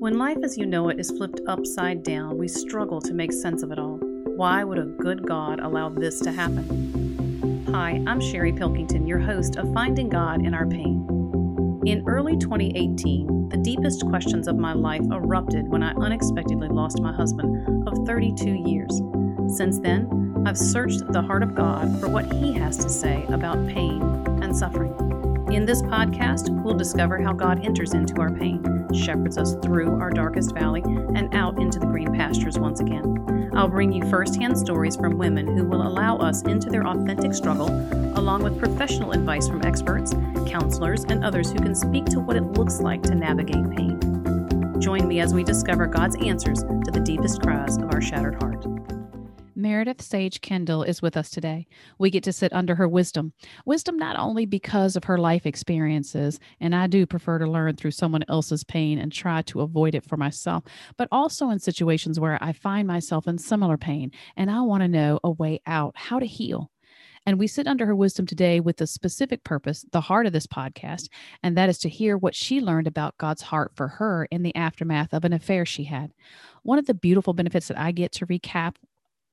When life as you know it is flipped upside down, we struggle to make sense of it all. Why would a good God allow this to happen? Hi, I'm Sherry Pilkington, your host of Finding God in Our Pain. In early 2018, the deepest questions of my life erupted when I unexpectedly lost my husband of 32 years. Since then, I've searched the heart of God for what He has to say about pain and suffering. In this podcast, we'll discover how God enters into our pain, shepherds us through our darkest valley, and out into the green pastures once again. I'll bring you firsthand stories from women who will allow us into their authentic struggle, along with professional advice from experts, counselors, and others who can speak to what it looks like to navigate pain. Join me as we discover God's answers to the deepest cries of our shattered heart. Meredith Sage Kendall is with us today. We get to sit under her wisdom. Wisdom not only because of her life experiences, and I do prefer to learn through someone else's pain and try to avoid it for myself, but also in situations where I find myself in similar pain and I want to know a way out, how to heal. And we sit under her wisdom today with the specific purpose, the heart of this podcast, and that is to hear what she learned about God's heart for her in the aftermath of an affair she had. One of the beautiful benefits that I get to recap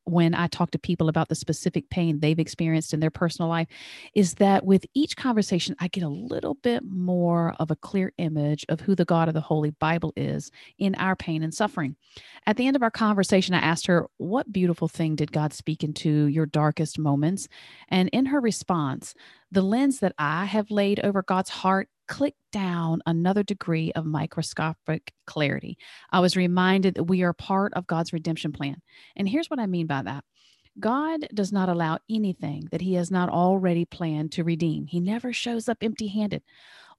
when I talk to people about the specific pain they've experienced in their personal life is that with each conversation, I get a little bit more of a clear image of who the God of the Holy Bible is in our pain and suffering. At the end of our conversation, I asked her, What beautiful thing did God speak into your darkest moments? And in her response, the lens that I have laid over God's heart clicked down another degree of microscopic clarity. I was reminded that we are part of God's redemption plan. And here's what I mean by that God does not allow anything that He has not already planned to redeem, He never shows up empty handed.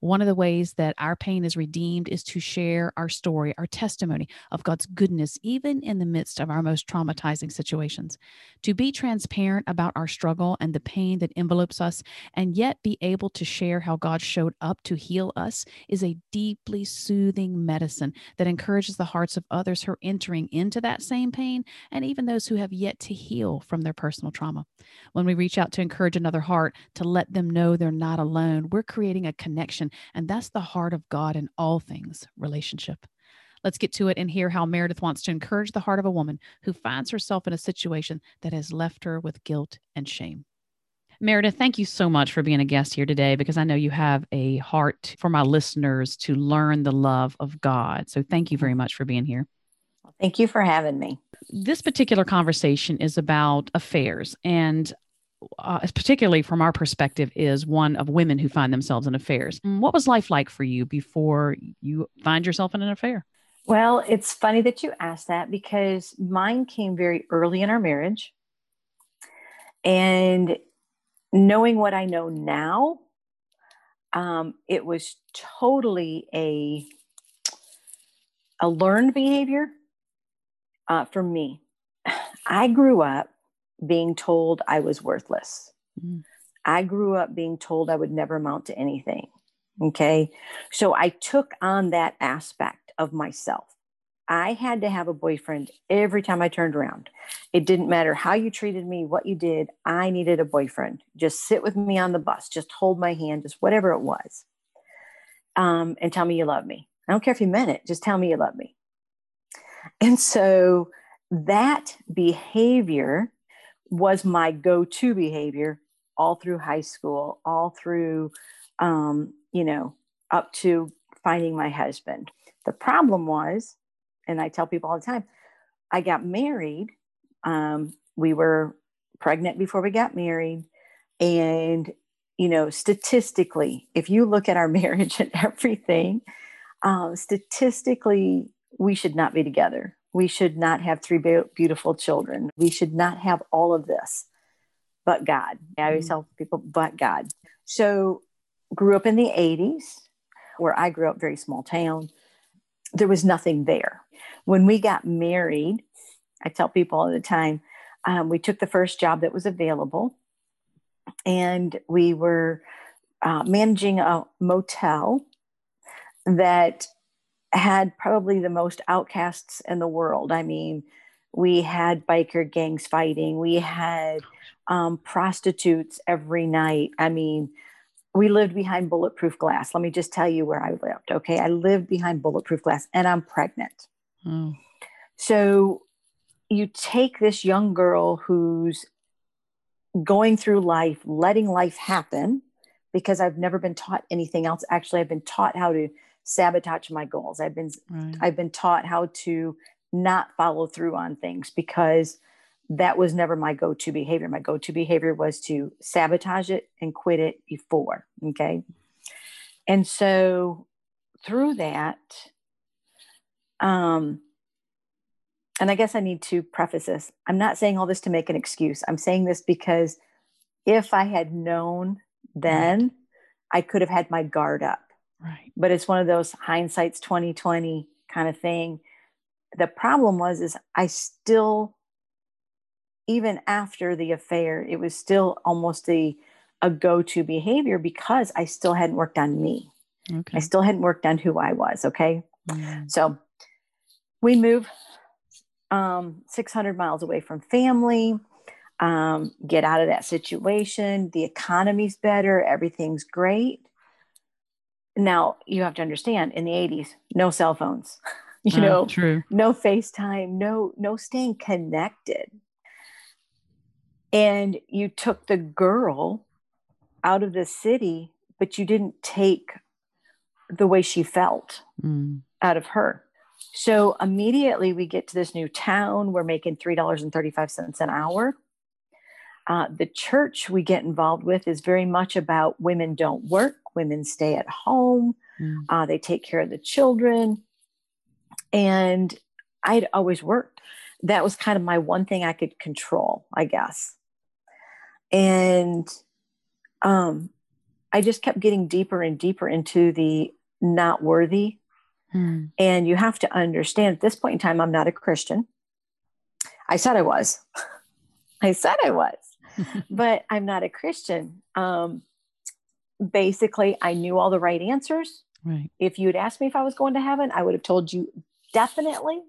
One of the ways that our pain is redeemed is to share our story, our testimony of God's goodness, even in the midst of our most traumatizing situations. To be transparent about our struggle and the pain that envelopes us, and yet be able to share how God showed up to heal us, is a deeply soothing medicine that encourages the hearts of others who are entering into that same pain and even those who have yet to heal from their personal trauma. When we reach out to encourage another heart, to let them know they're not alone, we're creating a connection and that's the heart of God in all things relationship. Let's get to it and hear how Meredith wants to encourage the heart of a woman who finds herself in a situation that has left her with guilt and shame. Meredith, thank you so much for being a guest here today because I know you have a heart for my listeners to learn the love of God. So thank you very much for being here. Thank you for having me. This particular conversation is about affairs. And uh, particularly from our perspective, is one of women who find themselves in affairs. Mm, what was life like for you before you find yourself in an affair? Well, it's funny that you asked that because mine came very early in our marriage. And knowing what I know now, um, it was totally a a learned behavior uh, for me. I grew up being told I was worthless. Mm. I grew up being told I would never amount to anything. Okay. So I took on that aspect of myself. I had to have a boyfriend every time I turned around. It didn't matter how you treated me, what you did. I needed a boyfriend. Just sit with me on the bus, just hold my hand, just whatever it was. Um, and tell me you love me. I don't care if you meant it, just tell me you love me. And so that behavior was my go-to behavior all through high school, all through, um, you know, up to finding my husband. The problem was, and I tell people all the time, I got married. Um, we were pregnant before we got married. And, you know, statistically, if you look at our marriage and everything, um, statistically, we should not be together. We should not have three beautiful children. We should not have all of this, but God. I always mm-hmm. tell people, but God. So, grew up in the 80s, where I grew up, very small town. There was nothing there. When we got married, I tell people all the time, um, we took the first job that was available, and we were uh, managing a motel that had probably the most outcasts in the world. I mean, we had biker gangs fighting, we had um, prostitutes every night. I mean, we lived behind bulletproof glass. Let me just tell you where I lived. Okay. I lived behind bulletproof glass and I'm pregnant. Oh. So you take this young girl who's going through life, letting life happen because I've never been taught anything else. Actually, I've been taught how to sabotage my goals. I've been right. I've been taught how to not follow through on things because that was never my go-to behavior. My go-to behavior was to sabotage it and quit it before. Okay. And so through that, um, and I guess I need to preface this. I'm not saying all this to make an excuse. I'm saying this because if I had known then. I could have had my guard up. Right. But it's one of those hindsight's 2020 kind of thing. The problem was is I still even after the affair, it was still almost a a go-to behavior because I still hadn't worked on me. Okay. I still hadn't worked on who I was. Okay. Mm. So we move um, 600 miles away from family, um, get out of that situation. The economy's better. Everything's great. Now you have to understand in the 80s, no cell phones, you oh, know, true. no FaceTime, no, no staying connected and you took the girl out of the city but you didn't take the way she felt mm. out of her so immediately we get to this new town we're making $3.35 an hour uh, the church we get involved with is very much about women don't work women stay at home mm. uh, they take care of the children and i'd always worked that was kind of my one thing i could control i guess and um, I just kept getting deeper and deeper into the not worthy. Hmm. And you have to understand at this point in time, I'm not a Christian. I said I was. I said I was, but I'm not a Christian. Um, basically, I knew all the right answers. Right. If you had asked me if I was going to heaven, I would have told you definitely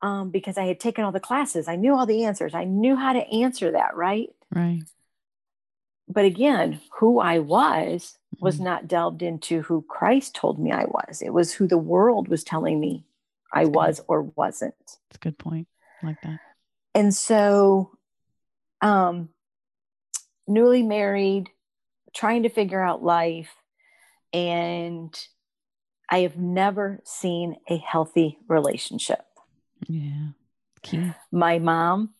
um, because I had taken all the classes. I knew all the answers. I knew how to answer that, right? Right. But again, who I was was mm-hmm. not delved into who Christ told me I was. It was who the world was telling me I That's was or wasn't. That's a good point. I like that. And so, um, newly married, trying to figure out life, and I have never seen a healthy relationship. Yeah. Key. My mom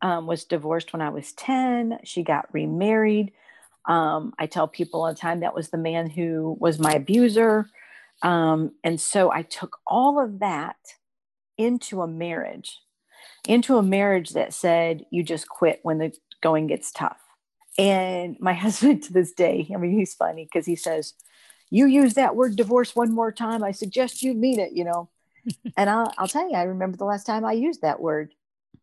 um, was divorced when I was 10. She got remarried. Um, I tell people all the time that was the man who was my abuser. Um, and so I took all of that into a marriage, into a marriage that said, you just quit when the going gets tough. And my husband to this day, I mean, he's funny because he says, You use that word divorce one more time. I suggest you mean it, you know. and I'll, I'll tell you, I remember the last time I used that word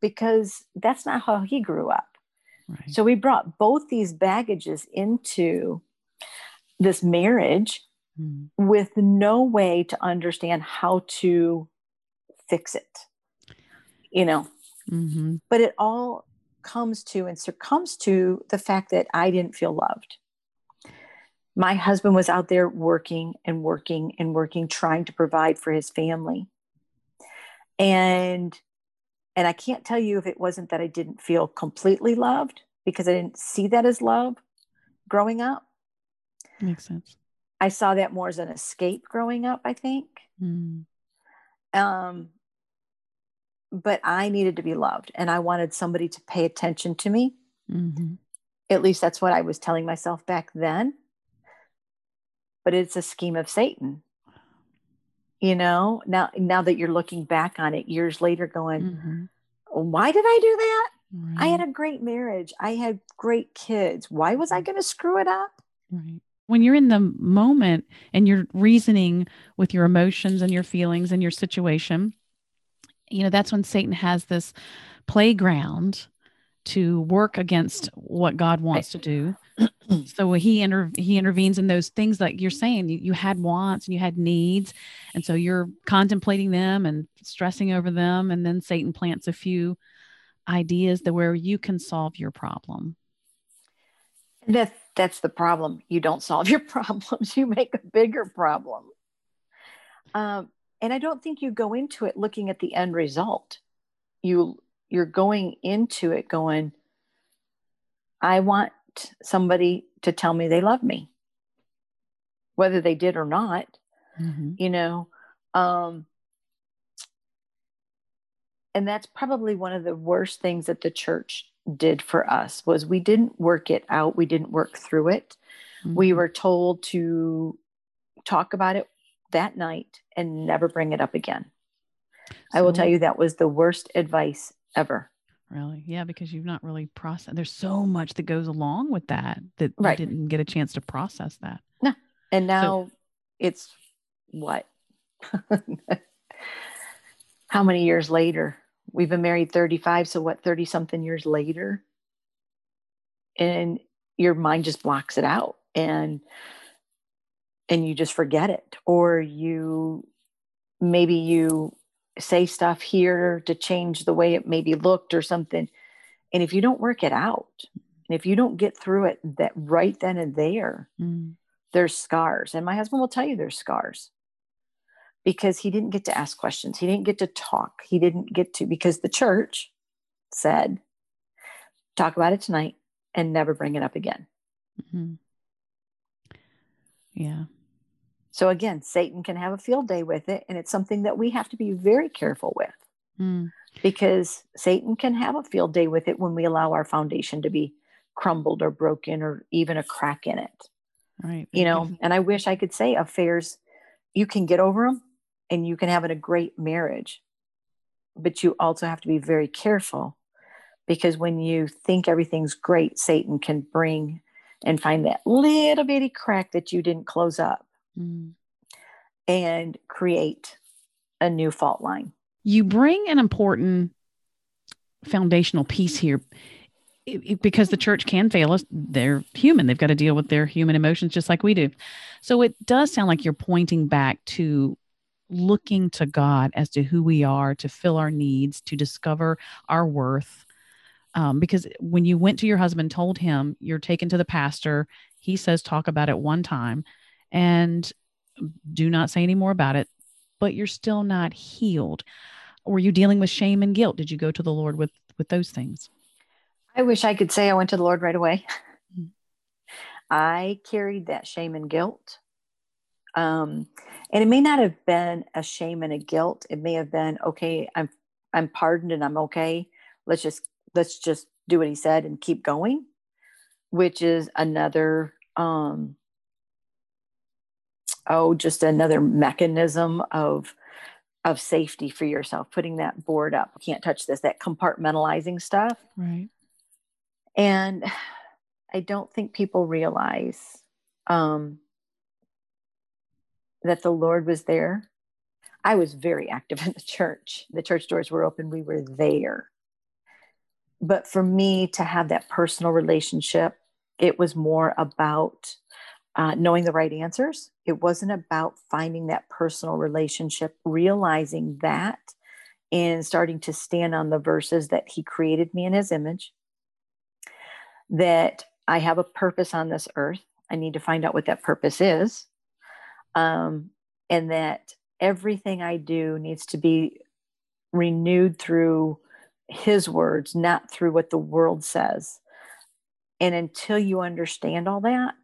because that's not how he grew up. Right. So we brought both these baggages into this marriage mm. with no way to understand how to fix it, you know. Mm-hmm. But it all comes to and succumbs to the fact that I didn't feel loved. My husband was out there working and working and working, trying to provide for his family and and i can't tell you if it wasn't that i didn't feel completely loved because i didn't see that as love growing up makes sense i saw that more as an escape growing up i think mm. um but i needed to be loved and i wanted somebody to pay attention to me. Mm-hmm. at least that's what i was telling myself back then. But it's a scheme of satan. You know now now that you're looking back on it years later going mm-hmm. why did i do that? Right. i had a great marriage. I had great kids. Why was i going to screw it up? Right. When you're in the moment and you're reasoning with your emotions and your feelings and your situation you know that's when satan has this playground to work against what god wants to do so he inter- he intervenes in those things like you're saying you, you had wants and you had needs and so you're contemplating them and stressing over them and then satan plants a few ideas that where you can solve your problem That that's the problem. You don't solve your problems. You make a bigger problem. Um, and I don't think you go into it looking at the end result. You you're going into it going, I want somebody to tell me they love me, whether they did or not. Mm-hmm. You know, um, and that's probably one of the worst things that the church did for us was we didn't work it out we didn't work through it mm-hmm. we were told to talk about it that night and never bring it up again. So, i will tell you that was the worst advice ever. Really? Yeah because you've not really processed there's so much that goes along with that that right. you didn't get a chance to process that. No. And now so, it's what? How many years later? We've been married 35 so what 30 something years later? And your mind just blocks it out. And and you just forget it or you maybe you say stuff here to change the way it maybe looked or something and if you don't work it out and if you don't get through it that right then and there mm. there's scars and my husband will tell you there's scars because he didn't get to ask questions. He didn't get to talk. He didn't get to, because the church said, talk about it tonight and never bring it up again. Mm-hmm. Yeah. So again, Satan can have a field day with it. And it's something that we have to be very careful with mm. because Satan can have a field day with it when we allow our foundation to be crumbled or broken or even a crack in it. Right. You know, and I wish I could say affairs, you can get over them and you can have a great marriage. But you also have to be very careful because when you think everything's great, Satan can bring and find that little bitty crack that you didn't close up mm. and create a new fault line. You bring an important foundational piece here because the church can fail us. They're human. They've got to deal with their human emotions just like we do. So it does sound like you're pointing back to looking to God as to who we are, to fill our needs, to discover our worth. Um, because when you went to your husband, told him you're taken to the pastor, he says, talk about it one time and do not say any more about it, but you're still not healed. Were you dealing with shame and guilt? Did you go to the Lord with, with those things? I wish I could say I went to the Lord right away. Mm. I carried that shame and guilt um, and it may not have been a shame and a guilt. It may have been, okay, I'm, I'm pardoned and I'm okay. Let's just, let's just do what he said and keep going, which is another, um, oh, just another mechanism of, of safety for yourself, putting that board up. Can't touch this, that compartmentalizing stuff. Right. And I don't think people realize um, that the Lord was there. I was very active in the church. The church doors were open, we were there. But for me to have that personal relationship, it was more about uh, knowing the right answers. It wasn't about finding that personal relationship, realizing that and starting to stand on the verses that He created me in His image, that I have a purpose on this earth. I need to find out what that purpose is um, and that everything I do needs to be renewed through his words, not through what the world says. And until you understand all that,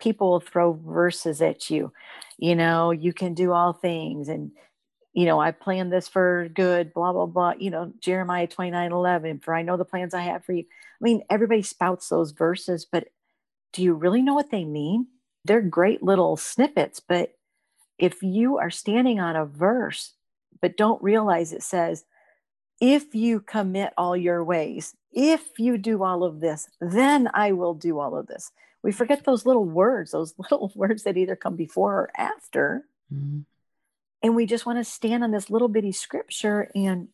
people will throw verses at you. You know, you can do all things. And, you know, I planned this for good, blah, blah, blah. You know, Jeremiah 29 11, for I know the plans I have for you. I mean, everybody spouts those verses, but do you really know what they mean? they're great little snippets, but if you are standing on a verse, but don't realize it says, if you commit all your ways, if you do all of this, then I will do all of this. We forget those little words, those little words that either come before or after. Mm-hmm. And we just want to stand on this little bitty scripture and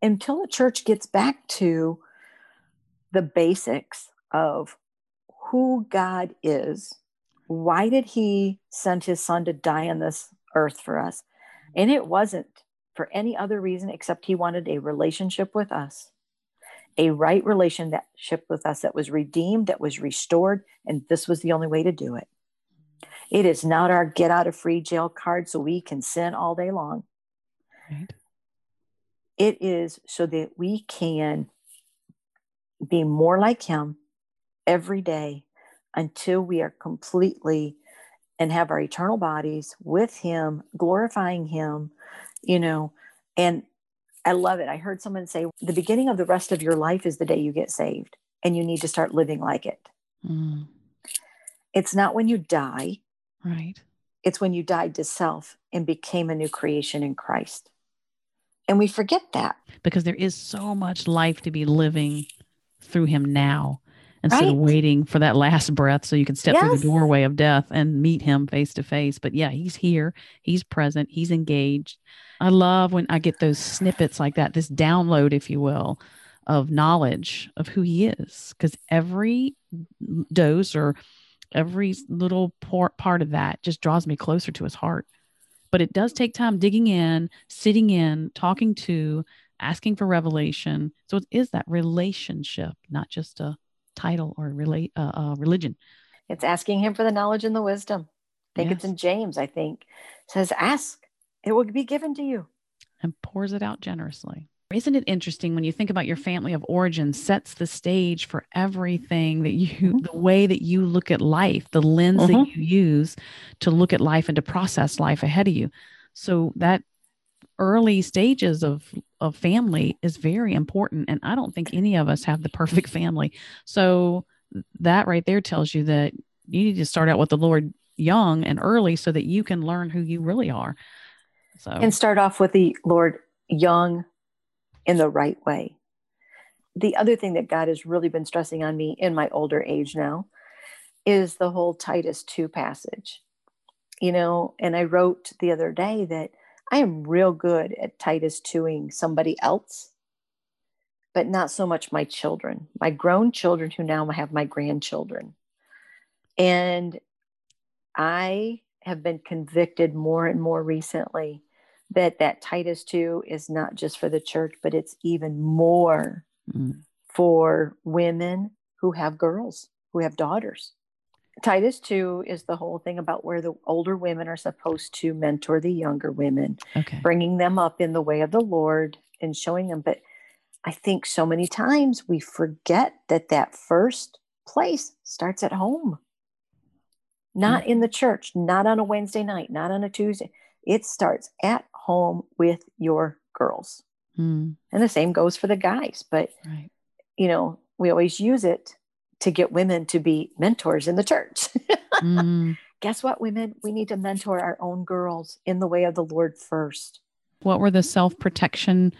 until the church gets back to the basics of who God is. Why did he send his son to die on this earth for us? And it wasn't for any other reason except he wanted a relationship with us. a right relationship with us that was redeemed, that was restored, and this was the only way to do it. It is not our get out of free jail card so we can sin all day long. Right. It is so that we can be more like Him every day until we are completely and have our eternal bodies with Him, glorifying Him, you know. And I love it. I heard someone say the beginning of the rest of your life is the day you get saved, and you need to start living like it. Mm. It's not when you die. Right. It's when you died to self and became a new creation in Christ. And we forget that. Because there is so much life to be living through him now instead right. of waiting for that last breath so you can step yes. through the doorway of death and meet him face to face. But yeah, he's here, he's present, he's engaged. I love when I get those snippets like that, this download, if you will, of knowledge of who he is. Because every dose or every little part of that just draws me closer to his heart. But it does take time digging in, sitting in, talking to, asking for revelation. So it is that relationship, not just a title or relate uh, uh, religion. It's asking him for the knowledge and the wisdom. I think yes. it's in James, I think, says, ask, it will be given to you. And pours it out generously. Isn't it interesting when you think about your family of origin sets the stage for everything that you, mm-hmm. the way that you look at life, the lens mm-hmm. that you use to look at life and to process life ahead of you. So that early stages of of family is very important and i don't think any of us have the perfect family. So that right there tells you that you need to start out with the lord young and early so that you can learn who you really are. So and start off with the lord young in the right way. The other thing that god has really been stressing on me in my older age now is the whole titus 2 passage. You know and i wrote the other day that I am real good at Titus 2ing somebody else, but not so much my children, my grown children who now have my grandchildren. And I have been convicted more and more recently that that Titus 2 is not just for the church, but it's even more mm. for women who have girls, who have daughters. Titus 2 is the whole thing about where the older women are supposed to mentor the younger women, okay. bringing them up in the way of the Lord and showing them. But I think so many times we forget that that first place starts at home, not mm-hmm. in the church, not on a Wednesday night, not on a Tuesday. It starts at home with your girls. Mm. And the same goes for the guys. But, right. you know, we always use it to get women to be mentors in the church. mm. Guess what, women? We need to mentor our own girls in the way of the Lord first. What were the self protection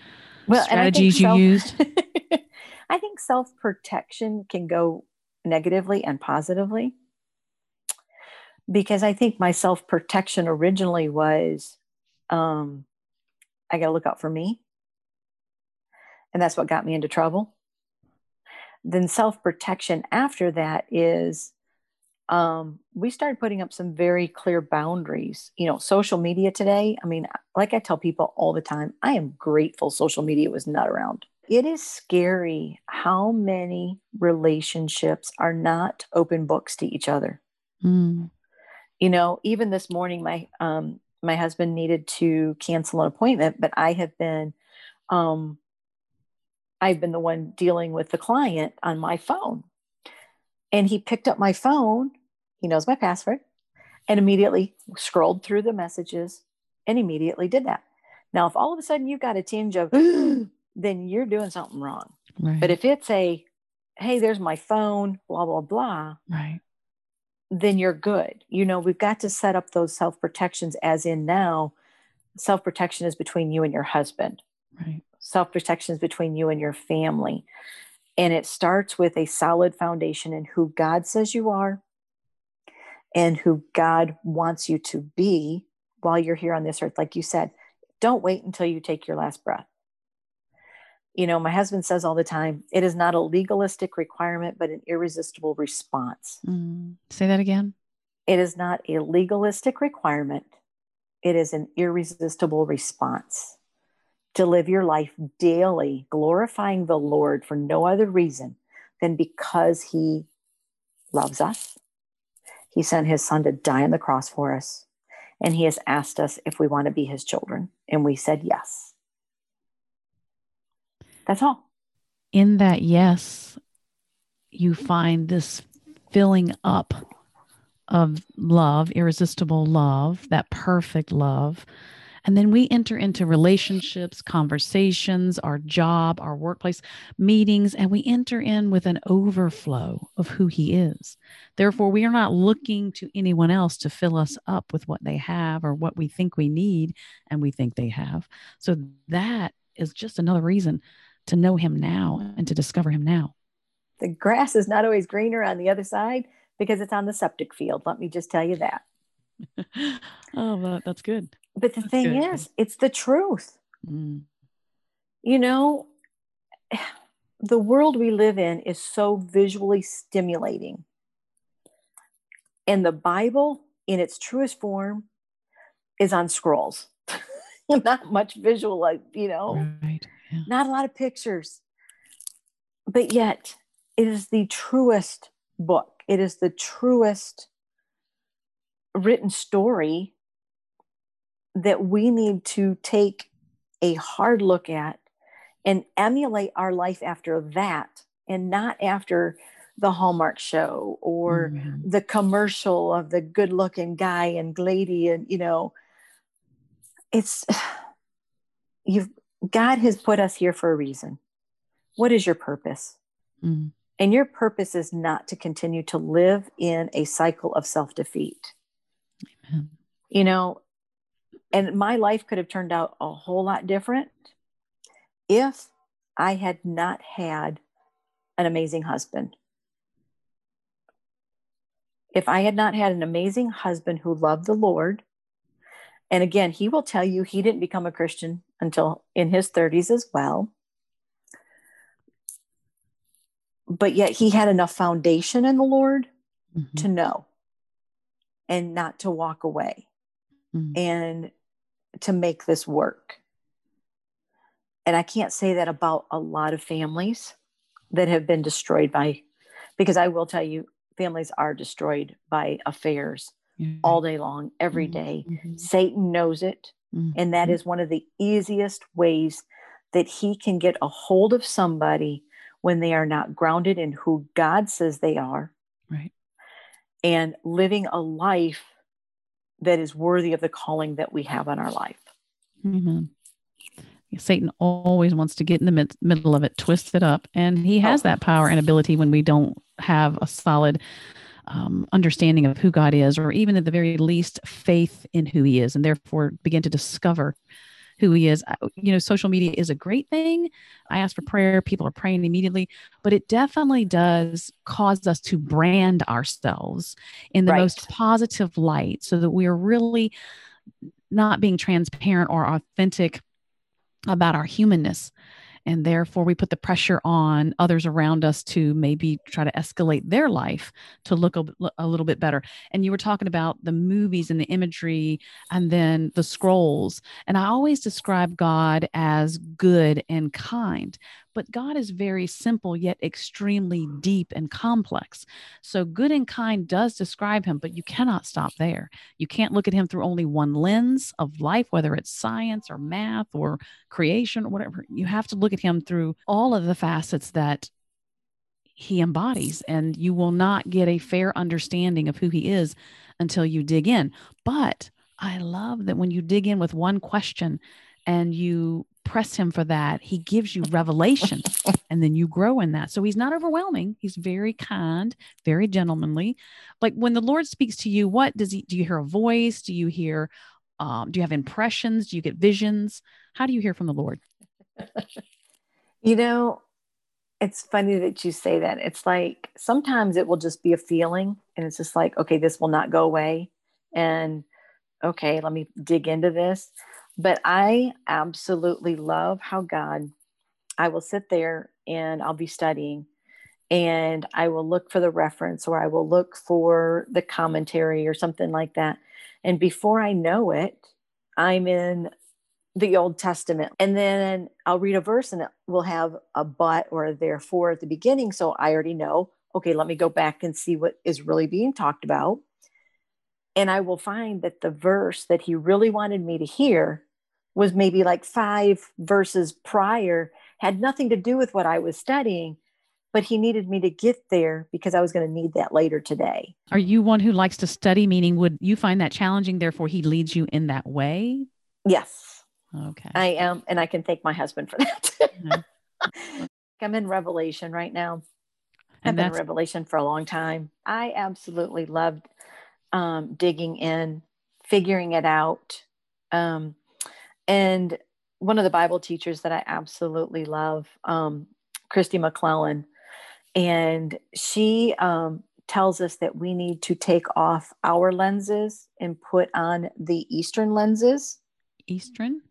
well, strategies you self, used? I think self protection can go negatively and positively because I think my self protection originally was um, I got to look out for me. And that's what got me into trouble then self protection after that is um, we started putting up some very clear boundaries. You know, social media today, I mean, like I tell people all the time, I am grateful social media was not around. It is scary how many relationships are not open books to each other. Mm. You know, even this morning, my um, my husband needed to cancel an appointment, but I have been um, I've been the one dealing with the client on my phone. And he picked up my phone, he knows my password, and immediately scrolled through the messages and immediately did that. Now, if all of a sudden you've got a tinge of, then you're doing something wrong. Right. But if it's a, hey, there's my phone, blah, blah, blah, right. then you're good. You know, we've got to set up those self protections, as in now, self protection is between you and your husband. Right self protections between you and your family. And it starts with a solid foundation in who God says you are and who God wants you to be while you're here on this earth. Like you said, don't wait until you take your last breath. You know, my husband says all the time, it is not a legalistic requirement, but an irresistible response. Mm. Say that again. It is not a legalistic requirement, it is an irresistible response to live your life daily, glorifying the Lord for no other reason than because He loves us. He sent His Son to die on the cross for us. And He has asked us if we want to be His children. And we said yes. That's all. In that yes, you find this filling up of love, irresistible love, that perfect love. And then we enter into relationships, conversations, our job, our workplace, meetings, and we enter in with an overflow of who He is. Therefore, we are not looking to anyone else to fill us up with what they have or what we think we need and we think they have. So that is just another reason to know Him now and to discover Him now. The grass is not always greener on the other side because it's on the septic field. Let me just tell you that. oh, well, that's good. But the that's thing good. is, it's the truth. Mm. You know, the world we live in is so visually stimulating. And the Bible, in its truest form, is on scrolls. not much visual, like, you know, Right. Yeah. not a lot of pictures. But yet, it is the truest book. It is the truest written story that we need to take a hard look at and emulate our life after that and not after the Hallmark show or Mhm. the commercial of the good looking guy and lady and you know it's you've God has put us here for a reason. What is your purpose? Mm. And your purpose is not to continue to live in a cycle of self defeat. You know, and my life could have turned out a whole lot different if I had not had an amazing husband. If I had not had an amazing husband who loved the Lord, and again, he will tell you he didn't become a Christian until in his 30s as well. But yet he had enough foundation in the Lord Mhm. to know and not to walk away Mm. and to make this work. And I can't say that about a lot of families that have been destroyed by, because I will tell you, families are destroyed by affairs Yeah. all day long, every day. Mhm. day. Mhm. Satan knows it. And that is one of the easiest ways that he can get a hold of somebody when they are not grounded in who God says they are right. and living a life that is worthy of the calling that we have on our life. Amen. Satan always wants to get in the mid- middle of it, twist it up, and he has Oh. that power and ability when we don't have a solid um, understanding of who God is, or even at the very least, faith in who He is, and therefore begin to discover who He is. You know, social media is a great thing. I ask for prayer; people are praying immediately, but it definitely does cause us to brand ourselves in the Right. most positive light, so that we are really not being transparent or authentic about our humanness. And therefore, we put the pressure on others around us to maybe try to escalate their life to look a, a little bit better. And you were talking about the movies and the imagery and then the scrolls. And I always describe God as good and kind, but God is very simple yet extremely deep and complex. So, good and kind does describe him, but you cannot stop there. You can't look at him through only one lens of life, whether it's science or math or creation or whatever. You have to look at him through all of the facets that he embodies, and you will not get a fair understanding of who he is until you dig in. But I love that when you dig in with one question and you press him for that, he gives you revelation and then you grow in that. So he's not overwhelming. He's very kind, very gentlemanly. Like when the Lord speaks to you, what does he do? You hear a voice? Do you hear, um, do you have impressions? Do you get visions? How do you hear from the Lord? You know, it's funny that you say that. It's like sometimes it will just be a feeling, and it's just like, okay, this will not go away. And okay, let me dig into this. But I absolutely love how God, I will sit there and I'll be studying and I will look for the reference or I will look for the commentary or something like that. And before I know it, I'm in the Old Testament. And then I'll read a verse and it will have a but or a therefore at the beginning. So I already know, okay, let me go back and see what is really being talked about. And I will find that the verse that he really wanted me to hear was maybe like five verses prior, had nothing to do with what I was studying, but he needed me to get there because I was going to need that later today. Are you one who likes to study? Meaning, would you find that challenging? Therefore, he leads you in that way? Yes. Okay. I am. And I can thank my husband for that. yeah. I'm in Revelation right now. I've been in Revelation for a long time. I absolutely loved um, digging in, figuring it out. Um, and one of the Bible teachers that I absolutely love, um, Christy McClellan, and she um, tells us that we need to take off our lenses and put on the Eastern lenses. Eastern?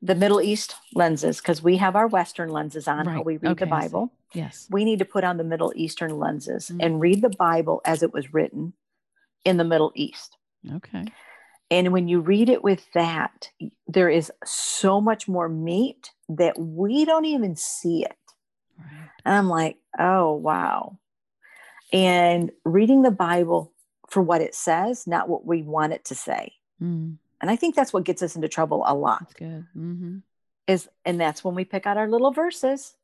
The Middle East lenses, because we have our Western lenses on right. how we read okay, the Bible. Yes. We need to put on the Middle Eastern lenses mm-hmm. and read the Bible as it was written in the Middle East. Okay. And when you read it with that, there is so much more meat that we don't even see it. Right. And I'm like, oh, wow. And reading the Bible for what it says, not what we want it to say. Mm. And I think that's what gets us into trouble a lot. That's good. Mm-hmm. Is and that's when we pick out our little verses,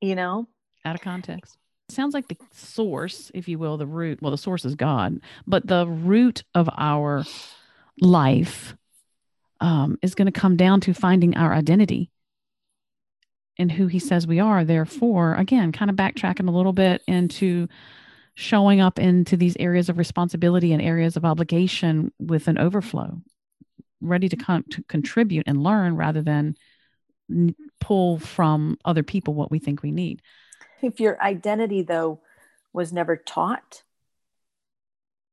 you know, out of context sounds like the source, if you will, the root. Well, the source is God, but the root of our life um, is going to come down to finding our identity and who He says we are. Therefore, again, kind of backtracking a little bit into showing up into these areas of responsibility and areas of obligation with an overflow, ready to, con- to contribute and learn rather than pull from other people what we think we need. If your identity, though, was never taught,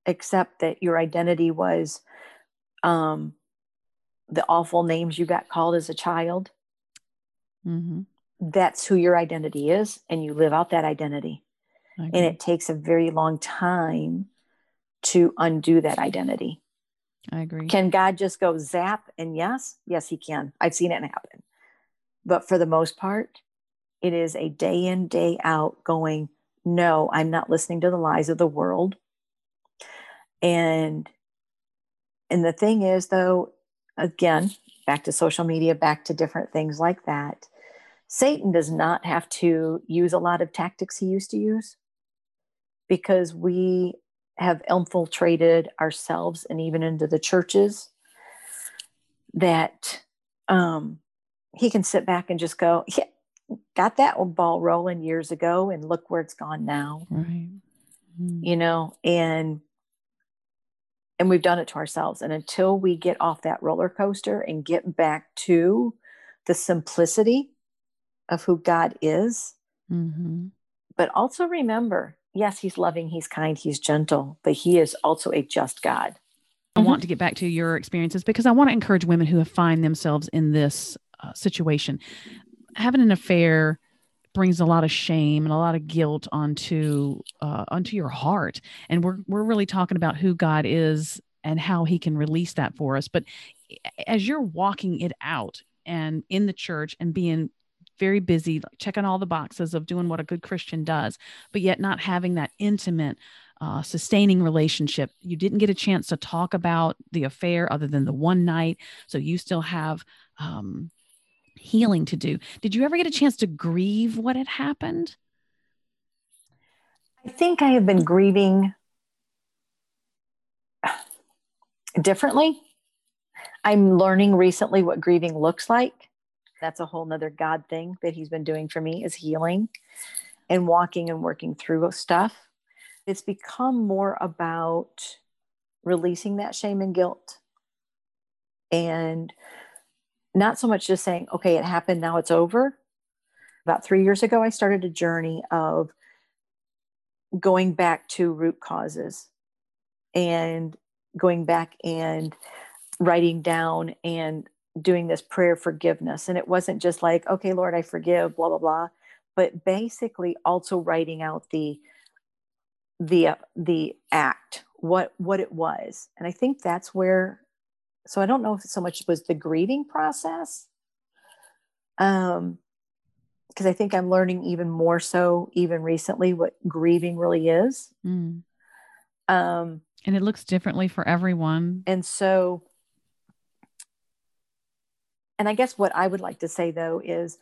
except that your identity was um, the awful names you got called as a child, mm-hmm. that's who your identity is, and you live out that identity. And it takes a very long time to undo that identity. I agree. Can God just go zap? And yes, yes, He can. I've seen it happen. But for the most part, it is a day in, day out going, no, I'm not listening to the lies of the world. And and the thing is though, again, back to social media, back to different things like that. Satan does not have to use a lot of tactics he used to use because we have infiltrated ourselves and even into the churches that um, he can sit back and just go, yeah, got that ball rolling years ago and look where it's gone now right mm-hmm. you know and and we've done it to ourselves and until we get off that roller coaster and get back to the simplicity of who god is mm-hmm. but also remember yes he's loving he's kind he's gentle but he is also a just god. I want to get back to your experiences because I want to encourage women who have find themselves in this uh, situation. Having an affair brings a lot of shame and a lot of guilt onto uh, onto your heart. And we're we're really talking about who God is and how he can release that for us. But as you're walking it out and in the church and being very busy checking all the boxes of doing what a good Christian does but yet not having that intimate uh, sustaining relationship you didn't get a chance to talk about the affair other than the one night. So you still have um, healing to do. Did you ever get a chance to grieve what had happened? I think I have been grieving differently. I'm learning recently what grieving looks like. That's a whole nother God thing that He's been doing for me is healing and walking and working through stuff. It's become more about releasing that shame and guilt and not so much just saying, okay, it happened, now it's over. About three years ago, I started a journey of going back to root causes and going back and writing down and doing this prayer forgiveness. And it wasn't just like, okay, Lord, I forgive, blah, blah, blah, but basically also writing out the the uh, the act what what it was and i think that's where so I don't know if so much was the grieving process. Um, because I think I'm learning even more so, even recently, what grieving really is. Mm. Um, and it looks differently for everyone. And so, and I guess what I would like to say though is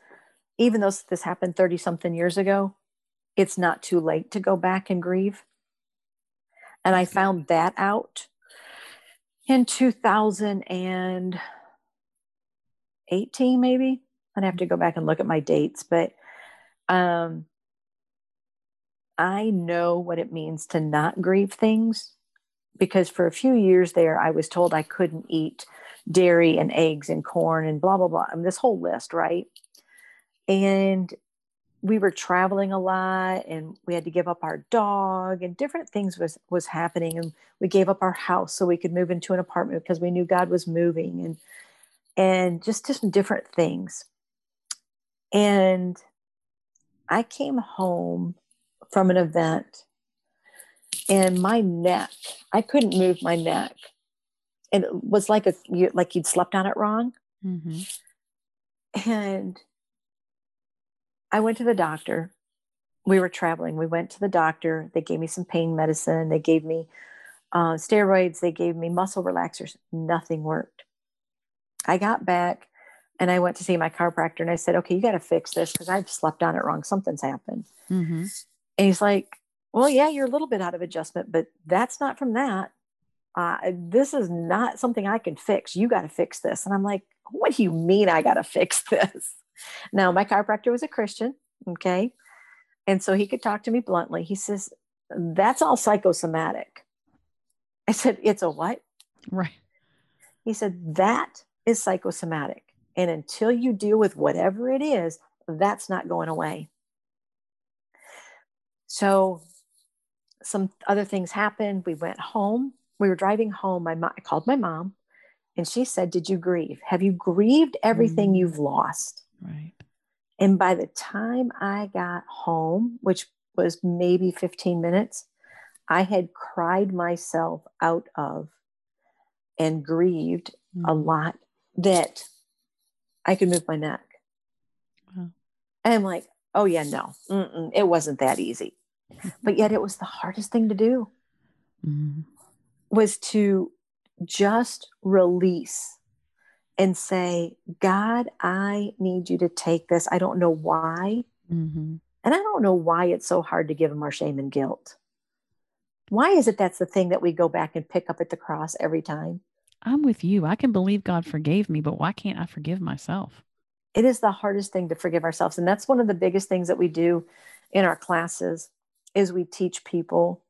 even though this happened 30 something years ago, it's not too late to go back and grieve. And I found that out in 2018, maybe. I'd have to go back and look at my dates, but um, I know what it means to not grieve things because for a few years there, I was told I couldn't eat dairy and eggs and corn and blah, blah, blah. I mean, this whole list, right? And we were traveling a lot and we had to give up our dog and different things was was happening and we gave up our house so we could move into an apartment because we knew God was moving and and just just different things. And I came home from an event and my neck, I couldn't move my neck. And it was like a like you'd slept on it wrong. Mm-hmm. And I went to the doctor. We were traveling. We went to the doctor. They gave me some pain medicine. They gave me uh, steroids. They gave me muscle relaxers. Nothing worked. I got back and I went to see my chiropractor and I said, okay, you got to fix this because I've slept on it wrong. Something's happened. Mm-hmm. And he's like, well, yeah, you're a little bit out of adjustment, but that's not from that. Uh, this is not something I can fix. You got to fix this. And I'm like, what do you mean I got to fix this? Now, my chiropractor was a Christian, okay? And so he could talk to me bluntly. He says, That's all psychosomatic. I said, It's a what? Right. He said, That is psychosomatic. And until you deal with whatever it is, that's not going away. So some other things happened. We went home. We were driving home. My mom, I called my mom and she said, Did you grieve? Have you grieved everything mm. you've lost? Right. And by the time I got home, which was maybe 15 minutes, I had cried myself out of and grieved mm. a lot that I could move my neck. Wow. And I'm like, oh, yeah, no, it wasn't that easy. but yet it was the hardest thing to do mm. was to just release and say, God, I need you to take this. I don't know why. Mm-hmm. And I don't know why it's so hard to give him our shame and guilt. Why is it that's the thing that we go back and pick up at the cross every time? I'm with you. I can believe God forgave me, but why can't I forgive myself? It is the hardest thing to forgive ourselves. And that's one of the biggest things that we do in our classes is we teach people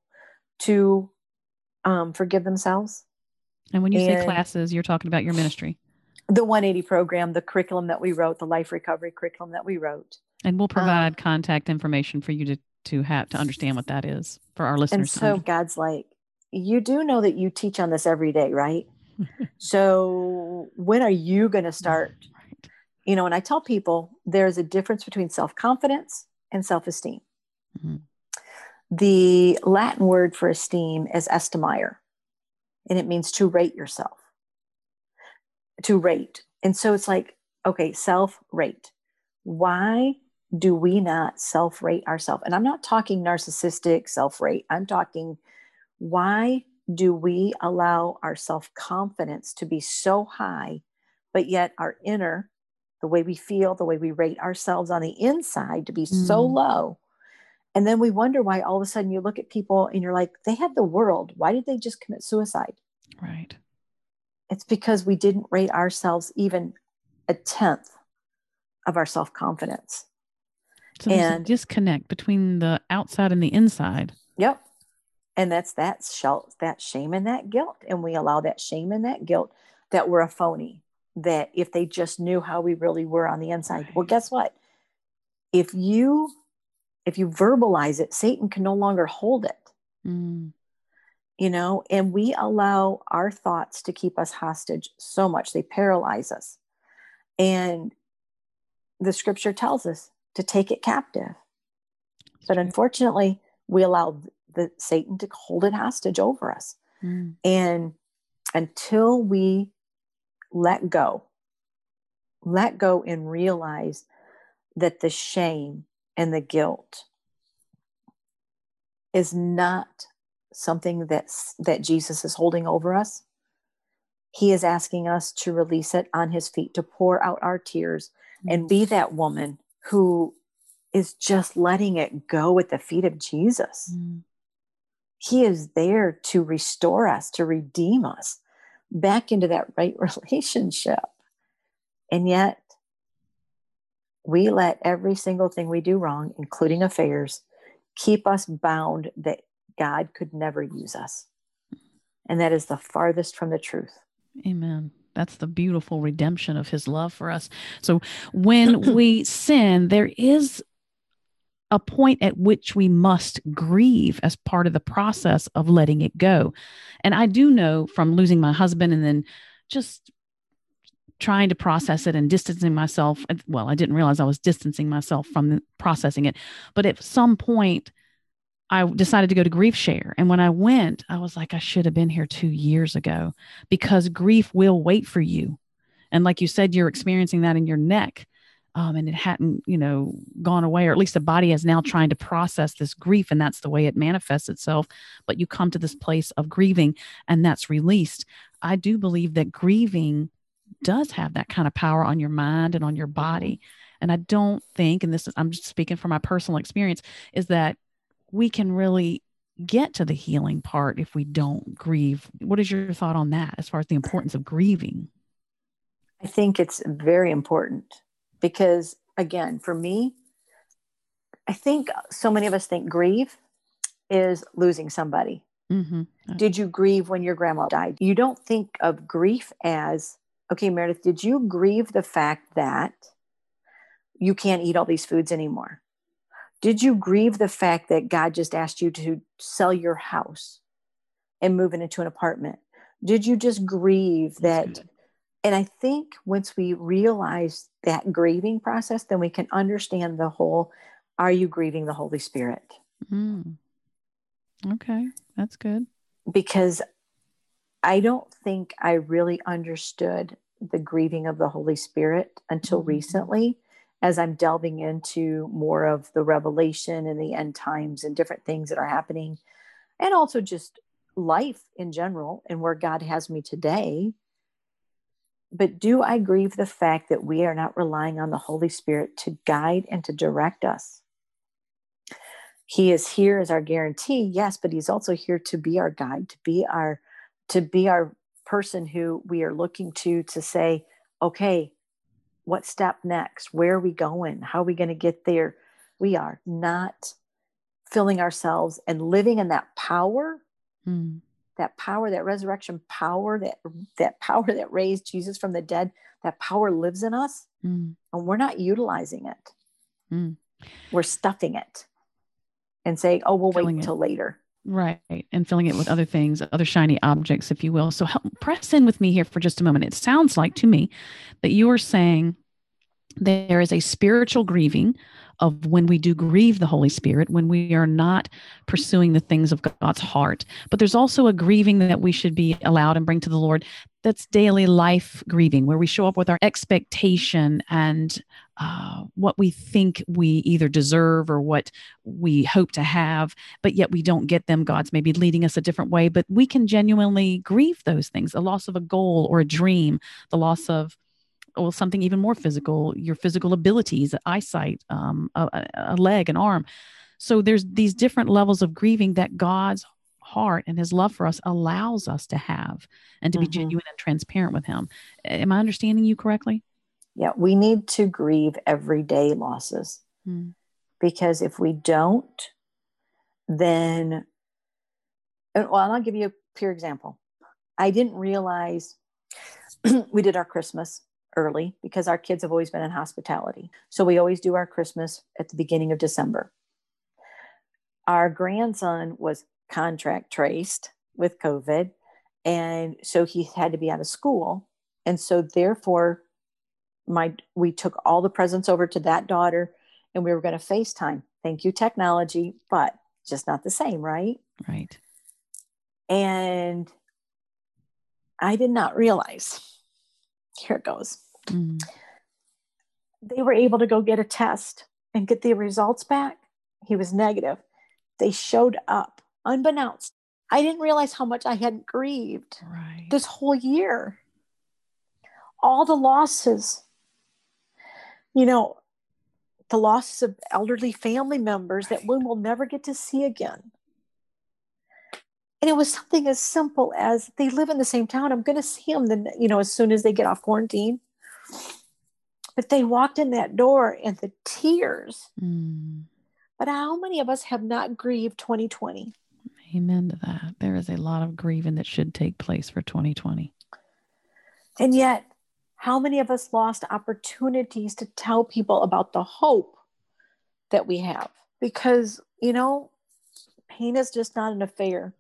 to um, forgive themselves. And when you and, say classes, you're talking about your ministry the 180 program, the curriculum that we wrote, the life recovery curriculum that we wrote. And we'll provide um, contact information for you to to have to understand what that is for our listeners. And so God's like, you do know that you teach on this every day, right? so when are you going to start? Right. You know, and I tell people there's a difference between self confidence and self esteem. Mm-hmm. The Latin word for esteem is estimare, and it means to rate yourself to rate. And so it's like, okay, self rate. Why do we not self rate ourselves? And I'm not talking narcissistic self rate. I'm talking, why do we allow our self confidence to be so high, but yet our inner, the way we feel, the way we rate ourselves on the inside to be mm. so low? And then we wonder why all of a sudden you look at people and you're like, they had the world. Why did they just commit suicide? Right. It's because we didn't rate ourselves even a tenth of our self confidence. So and a disconnect between the outside and the inside. Yep. And that's that that shame and that guilt. And we allow that shame and that guilt that we're a phony. That if they just knew how we really were on the inside. Right. Well, guess what? If you if you verbalize it, Satan can no longer hold it. Mm you know, and we allow our thoughts to keep us hostage so much. They paralyze us. And the scripture tells us to take it captive. But unfortunately, we allow the Satan to hold it hostage over us. Mm. And until we let go. Let go and realize that the shame and the guilt is not something that's that Jesus is holding over us. He is asking us to release it on his feet, to pour out our tears mm-hmm. and be that woman who is just letting it go at the feet of Jesus. Mm-hmm. He is there to restore us, to redeem us back into that right relationship. And yet, we let every single thing we do wrong, including affairs, keep us bound that God could never use us. And that is the farthest from the truth. Amen. That's the beautiful redemption of his love for us. So when we sin, there is a point at which we must grieve as part of the process of letting it go. And I do know from losing my husband and then just trying to process it and distancing myself. Well, I didn't realize I was distancing myself from processing it. But at some point, I decided to go to Grief Share. And when I went, I was like, I should have been here two years ago because grief will wait for you. And like you said, you're experiencing that in your neck. Um, and it hadn't, you know, gone away, or at least the body is now trying to process this grief, and that's the way it manifests itself. But you come to this place of grieving, and that's released. I do believe that grieving does have that kind of power on your mind and on your body. And I don't think, and this is, I'm just speaking from my personal experience, is that we can really get to the healing part if we don't grieve. What is your thought on that as far as the importance of grieving? I think it's very important because, again, for me, I think so many of us think grieve is losing somebody. Mm-hmm. Did you grieve when your grandma died? You don't think of grief as, okay, Meredith, did you grieve the fact that you can't eat all these foods anymore? Did you grieve the fact that God just asked you to sell your house and move into an apartment? Did you just grieve that? And I think once we realize that grieving process, then we can understand the whole are you grieving the Holy Spirit? Mm. Okay, that's good. Because I don't think I really understood the grieving of the Holy Spirit until mm-hmm. recently as I'm delving into more of the revelation and the end times and different things that are happening, and also just life in general and where God has me today. But do I grieve the fact that we are not relying on the Holy Spirit to guide and to direct us? He is here as our guarantee, yes, but he's also here to be our guide, to be our to be our person who we are looking to to say, okay, what step next? Where are we going? How are we going to get there? We are not filling ourselves and living in that power, mm. that power, that resurrection power, that that power that raised Jesus from the dead. That power lives in us, mm. and we're not utilizing it. Mm. We're stuffing it and saying, "Oh, we'll filling wait until later." Right. And filling it with other things, other shiny objects, if you will. So help, press in with me here for just a moment. It sounds like to me that you are saying there is a spiritual grieving of when we do grieve the Holy Spirit, when we are not pursuing the things of God's heart. But there's also a grieving that we should be allowed and bring to the Lord that's daily life grieving, where we show up with our expectation and uh, what we think we either deserve or what we hope to have, but yet we don't get them. God's maybe leading us a different way, but we can genuinely grieve those things the loss of a goal or a dream, the loss of well something even more physical your physical abilities eyesight um, a, a leg an arm so there's these different levels of grieving that god's heart and his love for us allows us to have and to mm-hmm. be genuine and transparent with him am i understanding you correctly yeah we need to grieve everyday losses mm. because if we don't then well i'll give you a pure example i didn't realize we did our christmas early because our kids have always been in hospitality. So we always do our Christmas at the beginning of December. Our grandson was contract traced with COVID. And so he had to be out of school. And so therefore, my we took all the presents over to that daughter and we were going to FaceTime. Thank you, technology, but just not the same, right? Right. And I did not realize here it goes. Mm. They were able to go get a test and get the results back. He was negative. They showed up unbeknownst. I didn't realize how much I had grieved right. this whole year. All the losses, you know, the losses of elderly family members that we will never get to see again. And it was something as simple as they live in the same town. I'm going to see them, then, you know, as soon as they get off quarantine. But they walked in that door and the tears. Mm. But how many of us have not grieved 2020? Amen to that. There is a lot of grieving that should take place for 2020. And yet, how many of us lost opportunities to tell people about the hope that we have? Because, you know, pain is just not an affair.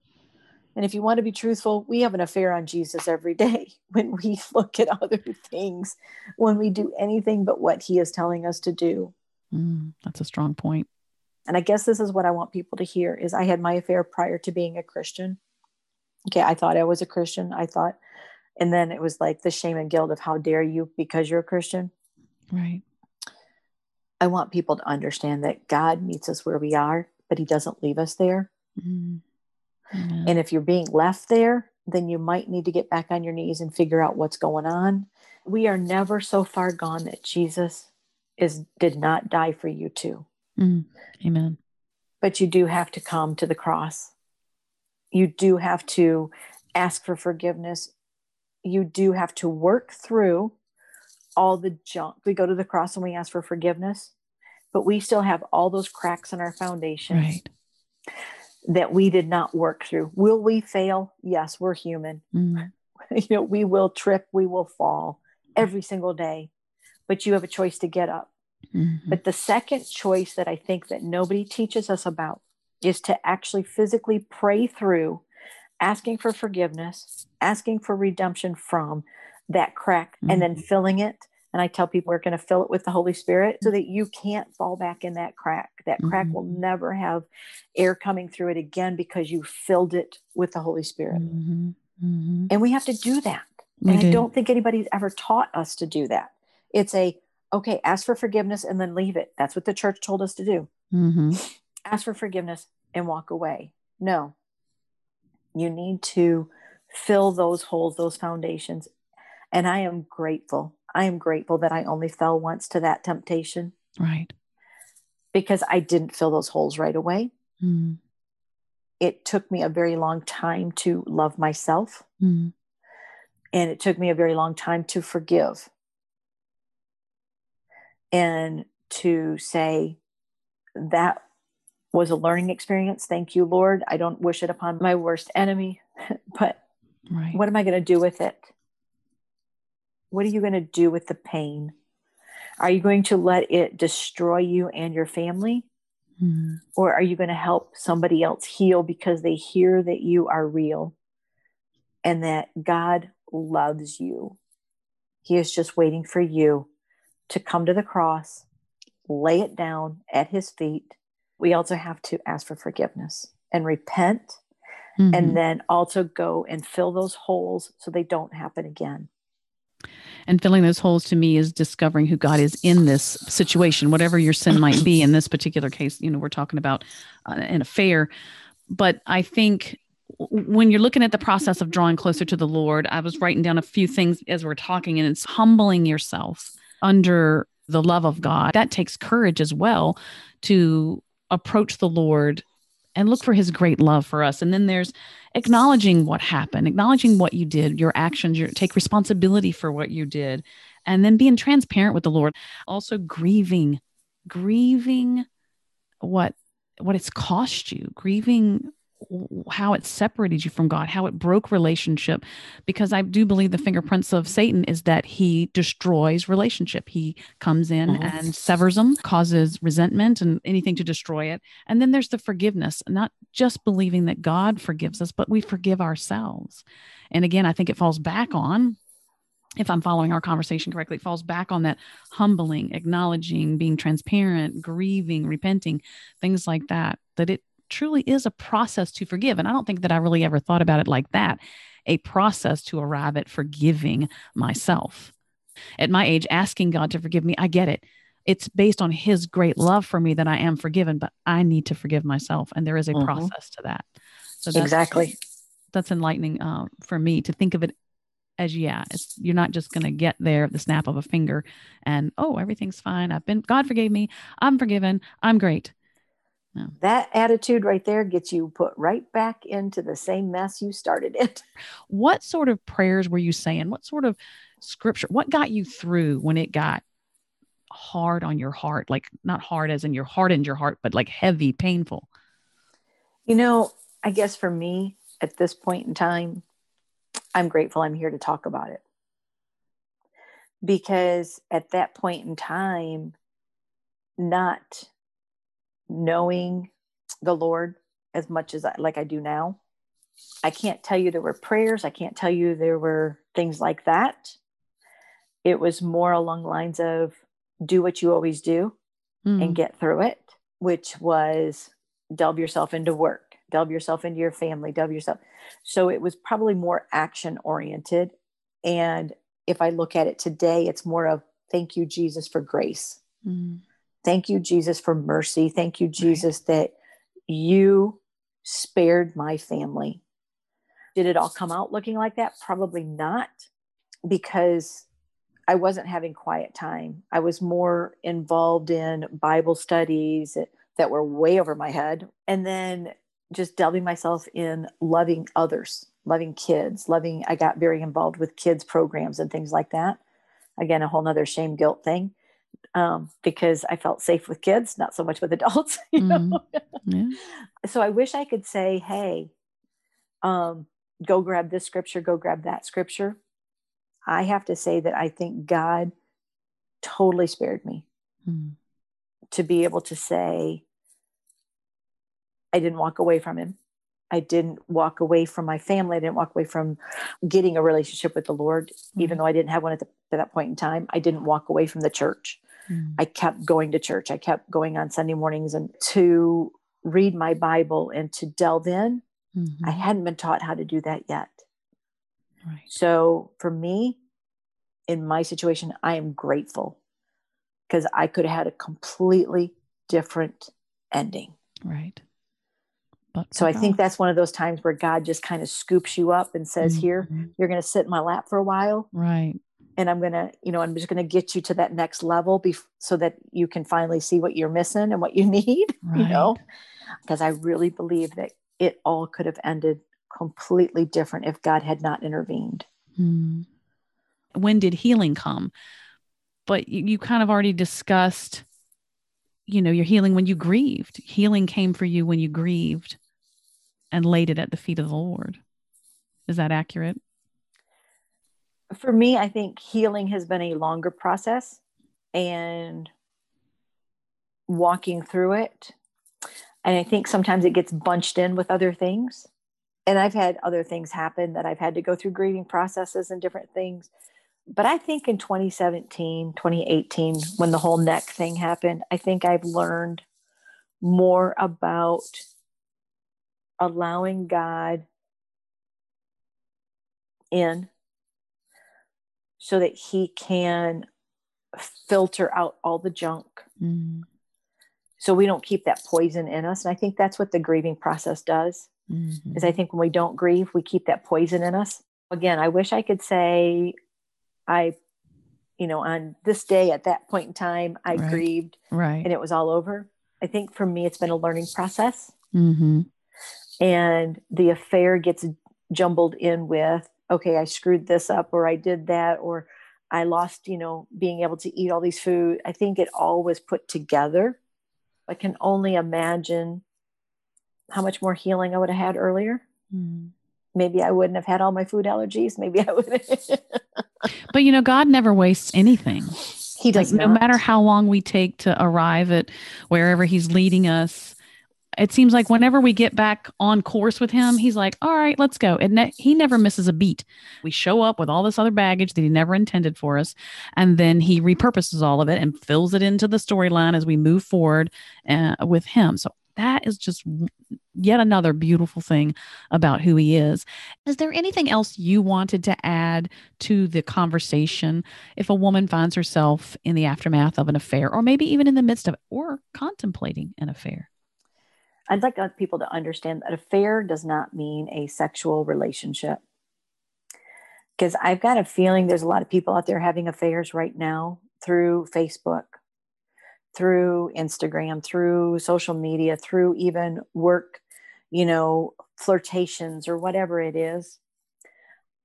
And if you want to be truthful, we have an affair on Jesus every day when we look at other things, when we do anything but what he is telling us to do. Mm, that's a strong point. And I guess this is what I want people to hear is I had my affair prior to being a Christian. Okay, I thought I was a Christian. I thought and then it was like the shame and guilt of how dare you because you're a christian right i want people to understand that god meets us where we are but he doesn't leave us there mm-hmm. and if you're being left there then you might need to get back on your knees and figure out what's going on we are never so far gone that jesus is did not die for you too mm. amen but you do have to come to the cross you do have to ask for forgiveness you do have to work through all the junk. We go to the cross and we ask for forgiveness, but we still have all those cracks in our foundation right. that we did not work through. Will we fail? Yes, we're human. Mm. you know, we will trip, we will fall every single day, but you have a choice to get up. Mm-hmm. But the second choice that I think that nobody teaches us about is to actually physically pray through asking for forgiveness, asking for redemption from that crack, mm-hmm. and then mm-hmm. filling it. And I tell people we're going to fill it with the Holy Spirit so that you can't fall back in that crack. That crack mm-hmm. will never have air coming through it again because you filled it with the Holy Spirit. Mm-hmm. mm-hmm. And we have to do that. We and do. I don't think anybody's ever taught us to do that. It's a, okay, ask for forgiveness and then leave it. That's what the church told us to do. Mm-hmm. Ask for forgiveness and walk away. No, you need to fill those holes, those foundations. And I am grateful. I am grateful that I only fell once to that temptation. Right. Because I didn't fill those holes right away. Mm. It took me a very long time to love myself. Mm. And it took me a very long time to forgive and to say that was a learning experience. Thank you, Lord. I don't wish it upon my worst enemy, but right. what am I going to do with it? What are you going to do with the pain? Are you going to let it destroy you and your family? Mm-hmm. Or are you going to help somebody else heal because they hear that you are real and that God loves you? He is just waiting for you to come to the cross, lay it down at his feet, we also have to ask for forgiveness and repent mm-hmm. and then also go and fill those holes so they don't happen again and filling those holes to me is discovering who God is in this situation, whatever your sin might be. In this particular case, you know, we're talking about uh, an affair. But I think when you're looking at the process of drawing closer to the Lord, I was writing down a few things as we're talking, and it's humbling yourself under the love of God. That takes courage as well to approach the Lord and look for his great love for us. And then there's acknowledging what happened, acknowledging what you did, your actions, your take responsibility for what you did, and then being transparent with the Lord. Also grieving, grieving what what it's cost you, grieving how it separated you from God, how it broke relationship. Because I do believe the fingerprints of Satan is that he destroys relationship. He comes in mm-hmm. and severs them, causes resentment and anything to destroy it. And then there's the forgiveness, not just believing that God forgives us, but we forgive ourselves. And again, I think it falls back on if I'm following our conversation correctly, it falls back on that humbling, acknowledging, being transparent, grieving, repenting, things like that. That it truly is a process to forgive. And I don't think that I really ever thought about it like that a process to arrive at forgiving myself. At my age, asking God to forgive me, I get it. It's based on his great love for me that I am forgiven, but I need to forgive myself. And there is a Mhm. process to that. So that's, exactly. that's enlightening uh, for me to think of it as yeah it's, you're not just going to get there at the snap of a finger and oh everything's fine i've been god forgave me i'm forgiven i'm great That attitude right there gets you put right back into the same mess you started it. what sort of prayers were you saying what sort of scripture what got you through when it got hard on your heart like not hard as in your hardened your heart but like heavy painful You know, I guess for me at this point in time, I'm grateful I'm here to talk about it. Because at that point in time, not knowing the Lord as much as I, like I do now, I can't tell you there were prayers. I can't tell you there were things like that. It was more along lines of do what you always do Mm, and get through it, which was delve yourself into work, delve yourself into your family, delve yourself. So it was probably more action oriented. And if I look at it today, it's more of thank you, Jesus, for grace. mm, Thank you, Jesus, for mercy. Thank you, Jesus, that you spared my family. Did it all come out looking like that? Probably not, because I wasn't having quiet time. I was more involved in Bible studies that were way over my head. And then just delving myself in loving others, loving kids, loving, I got very involved with kids programs and things like that. Again, a whole nother shame guilt thing um, because I felt safe with kids, not so much with adults. You know? yeah So I wish I could say, hey, um, go grab this scripture, go grab that scripture. I have to say that I think God totally spared me Mm, to be able to say, I didn't walk away from him. I didn't walk away from my family. I didn't walk away from getting a relationship with the Lord, even Mhm. though I didn't have one at, the, at that point in time. I didn't walk away from the church. Mm, I kept going to church. I kept going on Sunday mornings and to read my Bible and to delve in. mhm, I hadn't been taught how to do that yet. right So for me, in my situation, I am grateful because I could have had a completely different ending. right but So I think that's one of those times where God just kind of scoops you up and says, Here, Mhm, you're going to sit in my lap for a while. right And I'm going to, you know, I'm just going to get you to that next level bef- so that you can finally see what you're missing and what you need, you know? Because I really believe that it all could have ended completely different if God had not intervened. Mm. When did healing come? But you, you kind of already discussed, you know, your healing when you grieved. Healing came for you when you grieved and laid it at the feet of the Lord. Is that accurate? For me, I think healing has been a longer process and walking through it. And I think sometimes it gets bunched in with other things. And I've had other things happen that I've had to go through grieving processes and different things. But I think in 2017, 2018, when the whole neck thing happened, I think I've learned more about allowing God in so that he can filter out all the junk Mm, so we don't keep that poison in us and i think that's what the grieving process does mhm. is i think when we don't grieve we keep that poison in us again i wish i could say i you know on this day at that point in time i Right. grieved right. and it was all over i think for me it's been a learning process Mm-hmm. and the affair gets jumbled in with okay i screwed this up or i did that or i lost you know being able to eat all these food. I think it all was put together. I can only imagine how much more healing i would have had earlier. Mm. maybe i wouldn't have had all my food allergies. Maybe i would But you know, God never wastes anything. he Like does no matter how long we take to arrive at wherever He's leading us, it seems like whenever we get back on course with Him, He's like, "All right, let's go." And ne- He never misses a beat. We show up with all this other baggage that He never intended for us, and then He repurposes all of it and fills it into the storyline as we move forward uh, with Him. So that is just yet another beautiful thing about who he is. Is there anything else you wanted to add to the conversation if a woman finds herself in the aftermath of an affair, or maybe even in the midst of or contemplating an affair? I'd like uh, people to understand that affair does not mean a sexual relationship. Because I've got a feeling there's a lot of people out there having affairs right now through Facebook, through Instagram, through social media, through even work, you know, flirtations or whatever it is.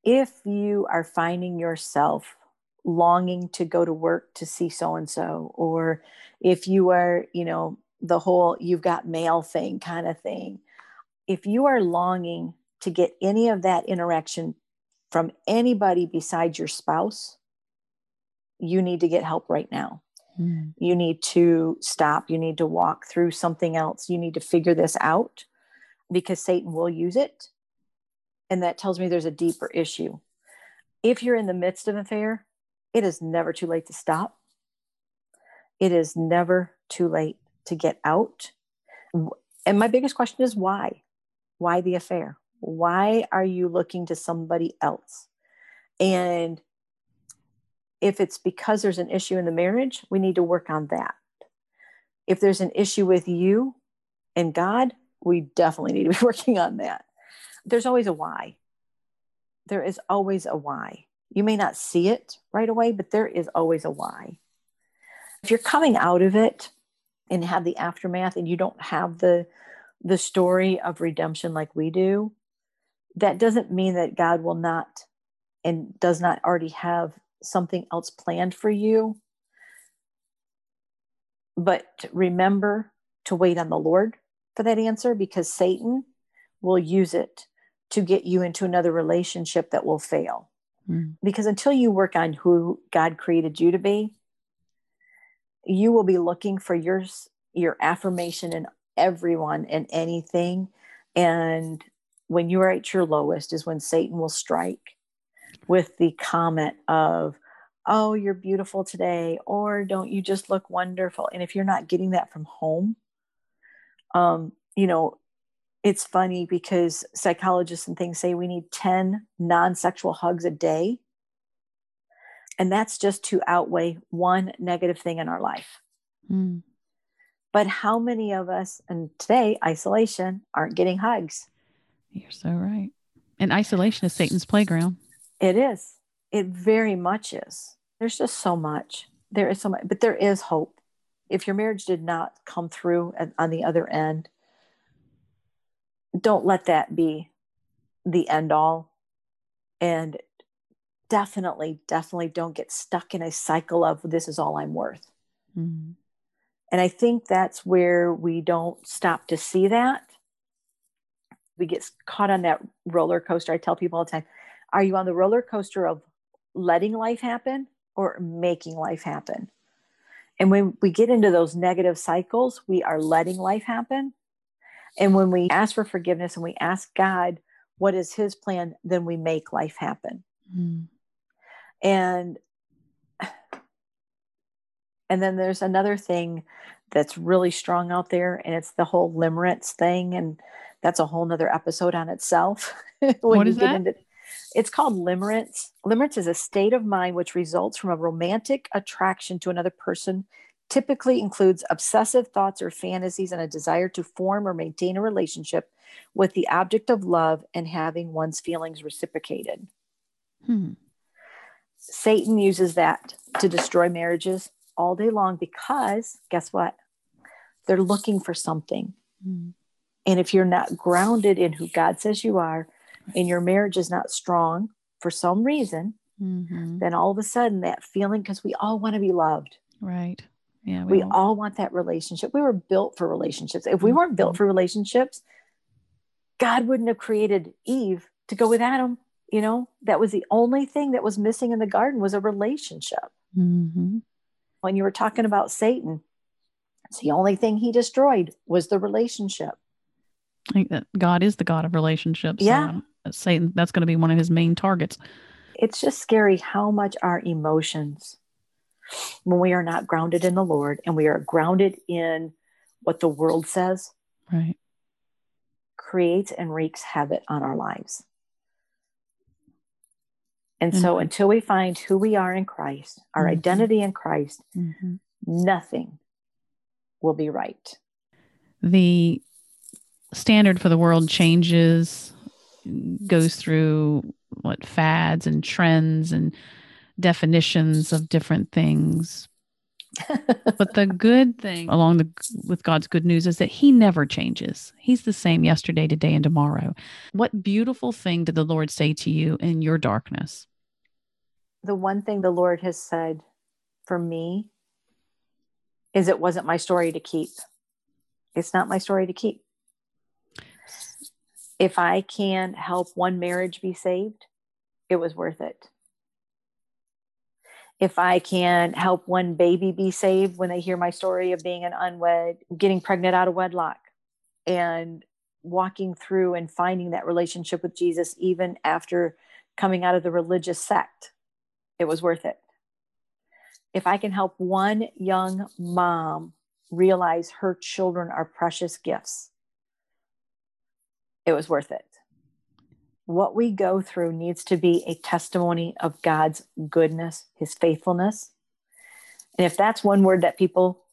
If you are finding yourself longing to go to work to see so and so, or if you are, you know, the whole you've got mail thing kind of thing, if you are longing to get any of that interaction from anybody besides your spouse, you need to get help right now. Mm. You need to stop. You need to walk through something else. You need to figure this out because Satan will use it. And that tells me there's a deeper issue. If you're in the midst of an affair, it is never too late to stop. It is never too late to get out. And my biggest question is why? Why the affair? Why are you looking to somebody else? And if it's because there's an issue in the marriage, we need to work on that. If there's an issue with you and God, we definitely need to be working on that. There's always a why. There is always a why. You may not see it right away, but there is always a why. If you're coming out of it and have the aftermath and you don't have the the story of redemption like we do, that doesn't mean that God will not and does not already have something else planned for you. But remember to wait on the Lord for that answer because Satan will use it to get you into another relationship that will fail. Mm. Because until you work on who God created you to be, you will be looking for your your affirmation in everyone and anything and when you are at your lowest is when Satan will strike with the comment of, oh, you're beautiful today, or don't you just look wonderful? And if you're not getting that from home, um, you know, it's funny because psychologists and things say we need 10 non sexual hugs a day. And that's just to outweigh one negative thing in our life. Mm. But how many of us, and today, isolation, aren't getting hugs? You're so right. And isolation is Satan's playground. It is. It very much is. There's just so much. There is so much, but there is hope. If your marriage did not come through on the other end, don't let that be the end all. And definitely, definitely don't get stuck in a cycle of this is all I'm worth. Mm-hmm. And I think that's where we don't stop to see that. We get caught on that roller coaster. I tell people all the time are you on the roller coaster of letting life happen or making life happen? And when we get into those negative cycles, we are letting life happen. And when we ask for forgiveness and we ask God what is his plan, then we make life happen. Mm. And and then there's another thing that's really strong out there, and it's the whole limerence thing. And that's a whole nother episode on itself. when what is you get that? into it's called limerence. Limerence is a state of mind which results from a romantic attraction to another person, typically includes obsessive thoughts or fantasies and a desire to form or maintain a relationship with the object of love and having one's feelings reciprocated. Hmm. Satan uses that to destroy marriages all day long because guess what? They're looking for something. Hmm. And if you're not grounded in who God says you are, and your marriage is not strong for some reason, mm-hmm. then all of a sudden that feeling, because we all want to be loved. Right. Yeah. We, we all want that relationship. We were built for relationships. If we weren't built mm-hmm. for relationships, God wouldn't have created Eve to go with Adam. You know, that was the only thing that was missing in the garden was a relationship. Mm-hmm. When you were talking about Satan, it's the only thing he destroyed was the relationship. I think that God is the God of relationships. Yeah. Satan, that's going to be one of his main targets. It's just scary how much our emotions, when we are not grounded in the Lord and we are grounded in what the world says, Right. Creates and wreaks havoc on our lives. And mm-hmm. so until we find who we are in Christ, our mm-hmm. identity in Christ, mm-hmm. nothing will be right. The standard for the world changes, goes through what fads and trends and definitions of different things. but the good thing along the with God's good news is that he never changes. He's the same yesterday, today and tomorrow. What beautiful thing did the Lord say to you in your darkness? The one thing the Lord has said for me is it wasn't my story to keep. It's not my story to keep. If I can help one marriage be saved, it was worth it if I can help one baby be saved when they hear my story of being an unwed, getting pregnant out of wedlock, and walking through and finding that relationship with Jesus, even after coming out of the religious sect, it was worth it. If I can help one young mom realize her children are precious gifts, it was worth it what we go through needs to be a testimony of God's goodness, his faithfulness. And if that's one word that people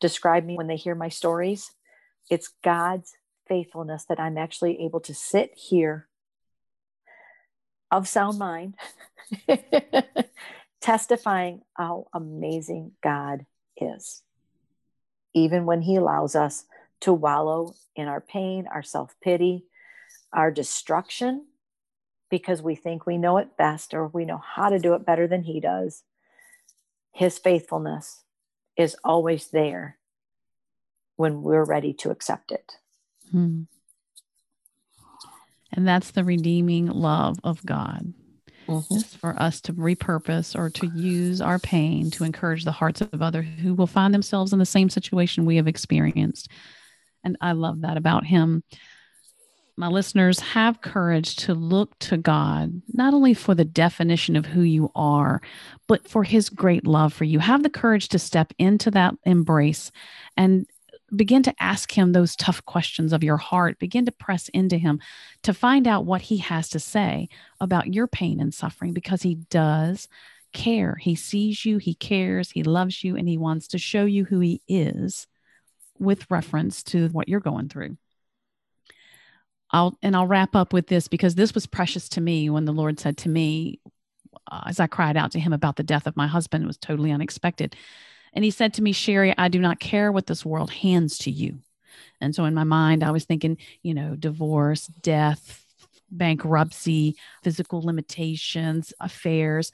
describe me when they hear my stories, it's God's faithfulness that I'm actually able to sit here of sound mind, testifying how amazing God is, even when He allows us to wallow in our pain, our self pity, our destruction, because we think we know it best or we know how to do it better than he does. His faithfulness is always there when we're ready to accept it. Hmm. And that's the redeeming love of God. Mm-hmm. For us to repurpose or to use our pain to encourage the hearts of others who will find themselves in the same situation we have experienced. And I love that about him my listeners, have courage to look to God, not only for the definition of who you are, but for his great love for you. Have the courage to step into that embrace and begin to ask him those tough questions of your heart. Begin to press into him to find out what he has to say about your pain and suffering because he does care. He sees you, he cares, he loves you, and he wants to show you who he is with reference to what you're going through. I'll and I'll wrap up with this because this was precious to me when the Lord said to me uh, as I cried out to him about the death of my husband it was totally unexpected. And he said to me, "Sherry, I do not care what this world hands to you." And so in my mind I was thinking, you know, divorce, death, bankruptcy, physical limitations, affairs.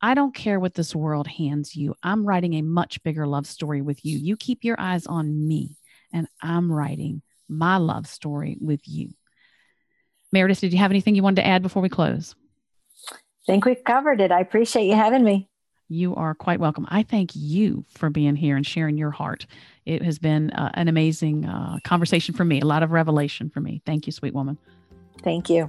I don't care what this world hands you. I'm writing a much bigger love story with you. You keep your eyes on me, and I'm writing my love story with you. Meredith, did you have anything you wanted to add before we close? I think we covered it. I appreciate you having me. You are quite welcome. I thank you for being here and sharing your heart. It has been uh, an amazing uh, conversation for me, a lot of revelation for me. Thank you, sweet woman. Thank you.